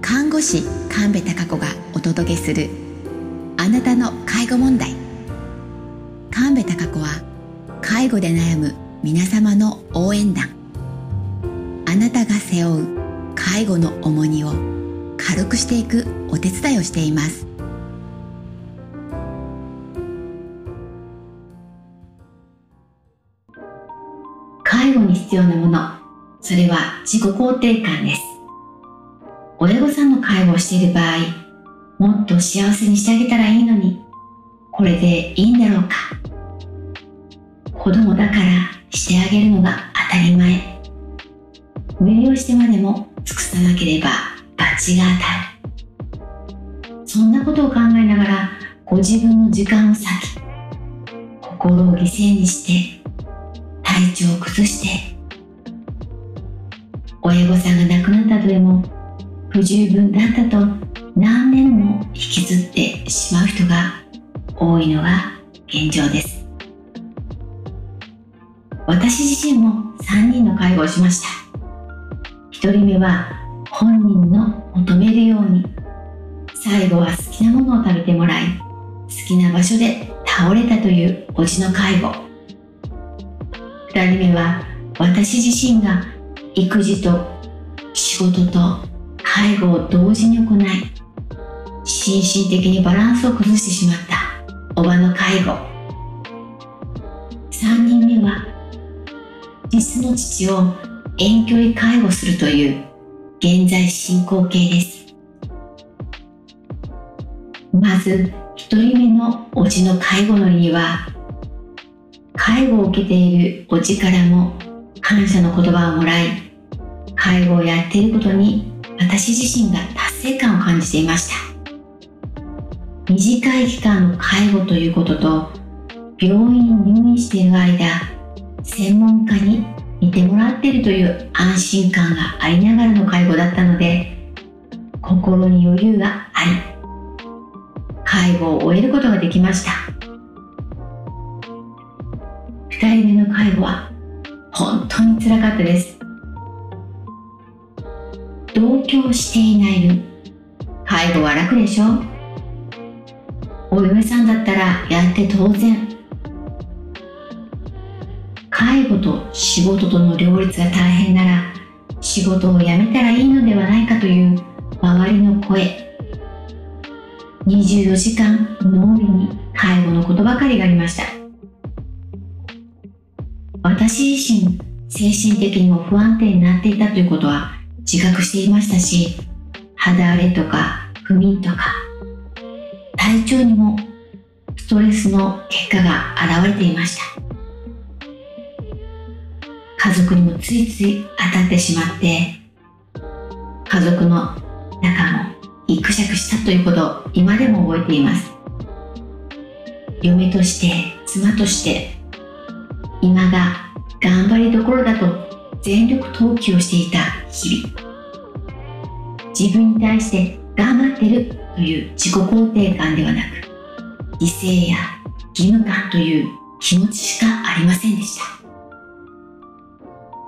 看護師神戸孝子がお届けするあなたの介護問題。神戸孝子は介護で悩む皆様の応援団。あなたが背負う介護の重荷を軽くしていくお手伝いをしています。介護に必要なものそれは自己肯定感です。親御さんの介護をしている場合もっと幸せにしてあげたらいいのにこれでいいんだろうか。子供だからしてあげるのが当たり前。無理をしてまでも尽くさなければ罰が当たる。そんなことを考えながらご自分の時間を割き心を犠牲にして体調を崩して親御さんが亡くなった後でも不十分だったと何年も引きずってしまう人が多いのが現状です。私自身も3人の介護をしました。1人目は本人の求めるように最後は好きなものを食べてもらい好きな場所で倒れたというおじの介護。2人目は私自身が育児と仕事と介護を同時に行い心身的にバランスを崩してしまった。おばの介護。3人目は実の父を遠距離介護するという現在進行形です。まず1人目のおじの介護の理由は介護を受けているおじからも感謝の言葉をもらい介護をやっていることに私自身が達成感を感じていました。短い期間の介護ということと病院に入院している間専門家に見てもらっているという安心感がありながらの介護だったので心に余裕があり介護を終えることができました。2人目の介護は本当につらかったです。同居していない。分介護は楽でしょ？お嫁さんだったらやって当然。介護と仕事との両立が大変なら仕事を辞めたらいいのではないかという周りの声。24時間脳裏に介護のことばかりがありました。私自身精神的にも不安定になっていたということは自覚していましたし肌荒れとか不眠とか体調にもストレスの結果が現れていました。家族にもついつい当たってしまって家族の中もいくしゃくしたということを今でも覚えています。嫁として妻として今が頑張りどころだと全力投球をしていた日々。自分に対して頑張ってるという自己肯定感ではなく犠牲や義務感という気持ちしかありませんでした。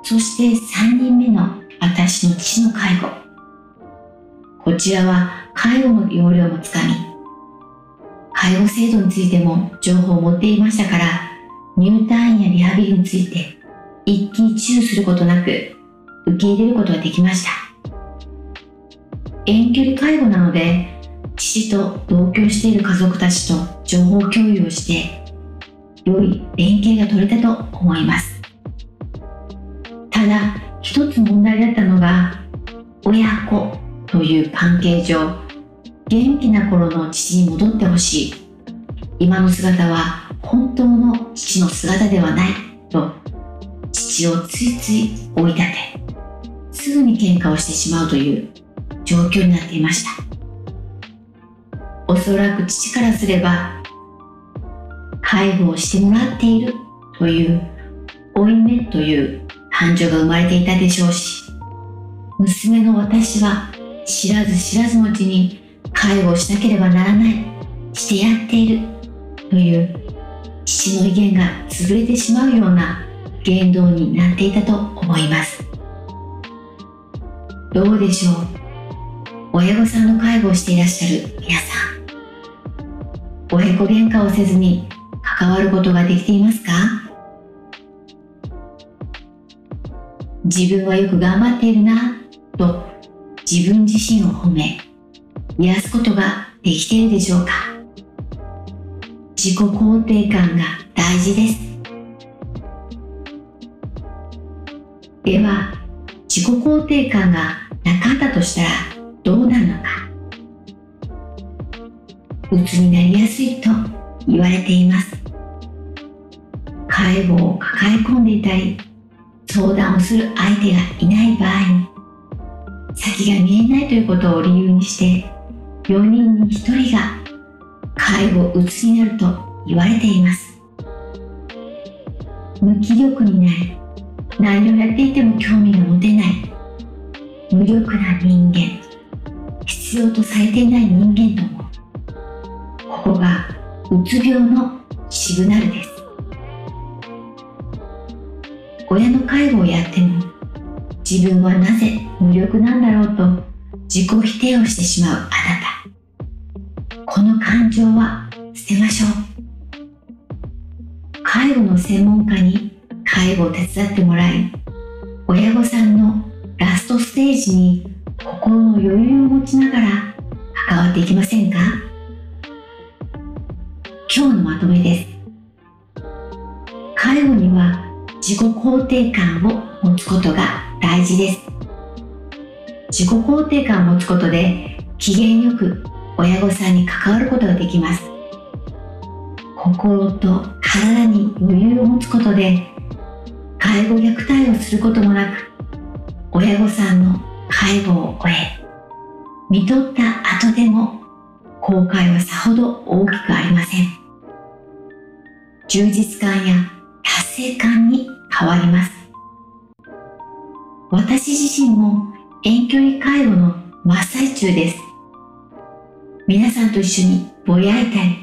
そして3人目の私の父の介護。こちらは介護の要領もつかみ介護制度についても情報を持っていましたから入退院やリハビリについて一喜一憂することなく受け入れることができました。遠距離介護なので父と同居している家族たちと情報共有をして良い連携が取れたと思います。ただ一つ問題だったのが親子という関係上元気な頃の父に戻ってほしい。今の姿は本当の父の姿ではないと父をついつい追い立てすぐに喧嘩をしてしまうという状況になっていました。おそらく父からすれば介護をしてもらっているという負い目という感情が生まれていたでしょうし娘の私は知らず知らずのうちに介護をしなければならないしてやっているという父の威厳が潰れてしまうような言動になっていたと思います。どうでしょう？親御さんの介護をしていらっしゃる皆さん。親子喧嘩をせずに関わることができていますか？自分はよく頑張っているなと自分自身を褒め癒すことができているでしょうか？自己肯定感が大事です。では自己肯定感がなかったとしたらどうなるのか？鬱になりやすいと言われています。介護を抱え込んでいたり相談をする相手がいない場合に先が見えないということを理由にして4人に1人が介護うつになると言われています。無気力になり何をやっていても興味が持てない。無力な人間。必要とされていない人間とも。ここがうつ病のシグナルです。親の介護をやっても自分はなぜ無力なんだろうと自己否定をしてしまうあなた。この感情は捨てましょう。介護の専門家に介護を手伝ってもらい親御さんのラストステージに心の余裕を持ちながら関わっていきませんか？今日のまとめです。介護には自己肯定感を持つことが大事です。自己肯定感を持つことで機嫌よく親御さんに関わることができます。心と体に余裕を持つことで介護虐待をすることもなく親御さんの介護を終え見とった後でも後悔はさほど大きくありません。充実感や達成感に変わります。私自身も遠距離介護の真っ最中です。皆さんと一緒にぼやいたり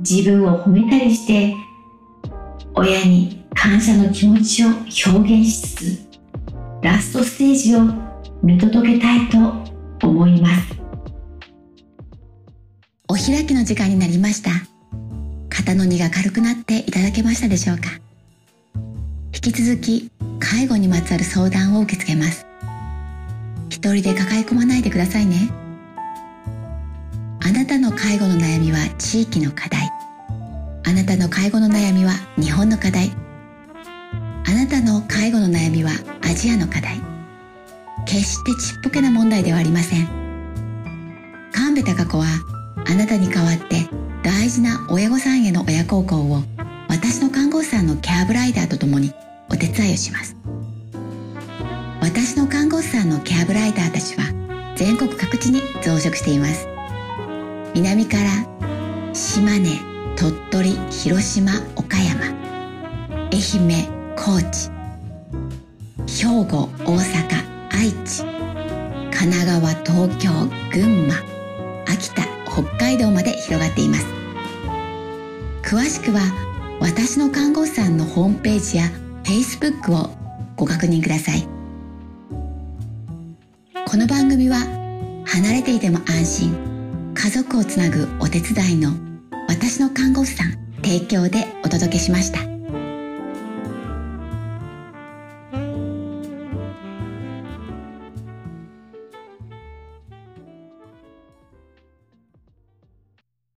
自分を褒めたりして親に感謝の気持ちを表現しつつラストステージを見届けたいと思います。お開きの時間になりました。肩の荷が軽くなっていただけましたでしょうか。引き続き介護にまつわる相談を受け付けます。一人で抱え込まないでくださいね。あなたの介護の悩みは地域の課題。あなたの介護の悩みは日本の課題。あなたの介護の悩みはアジアの課題。決してちっぽけな問題ではありません。神戸孝子はあなたに代わって大事な親御さんへの親孝行を私の看護師さんのケアブライダーと共にお手伝いをします。私の看護師さんのケアブライダーたちは全国各地に増殖しています。南から島根鳥取広島岡山愛媛高知。兵庫大阪愛知。神奈川東京群馬。秋田北海道まで広がっています。詳しくは私の看護師さんのホームページや Facebook をご確認ください。この番組は離れていても安心。家族をつなぐお手伝いの私の看護師さん提供でお届けしました。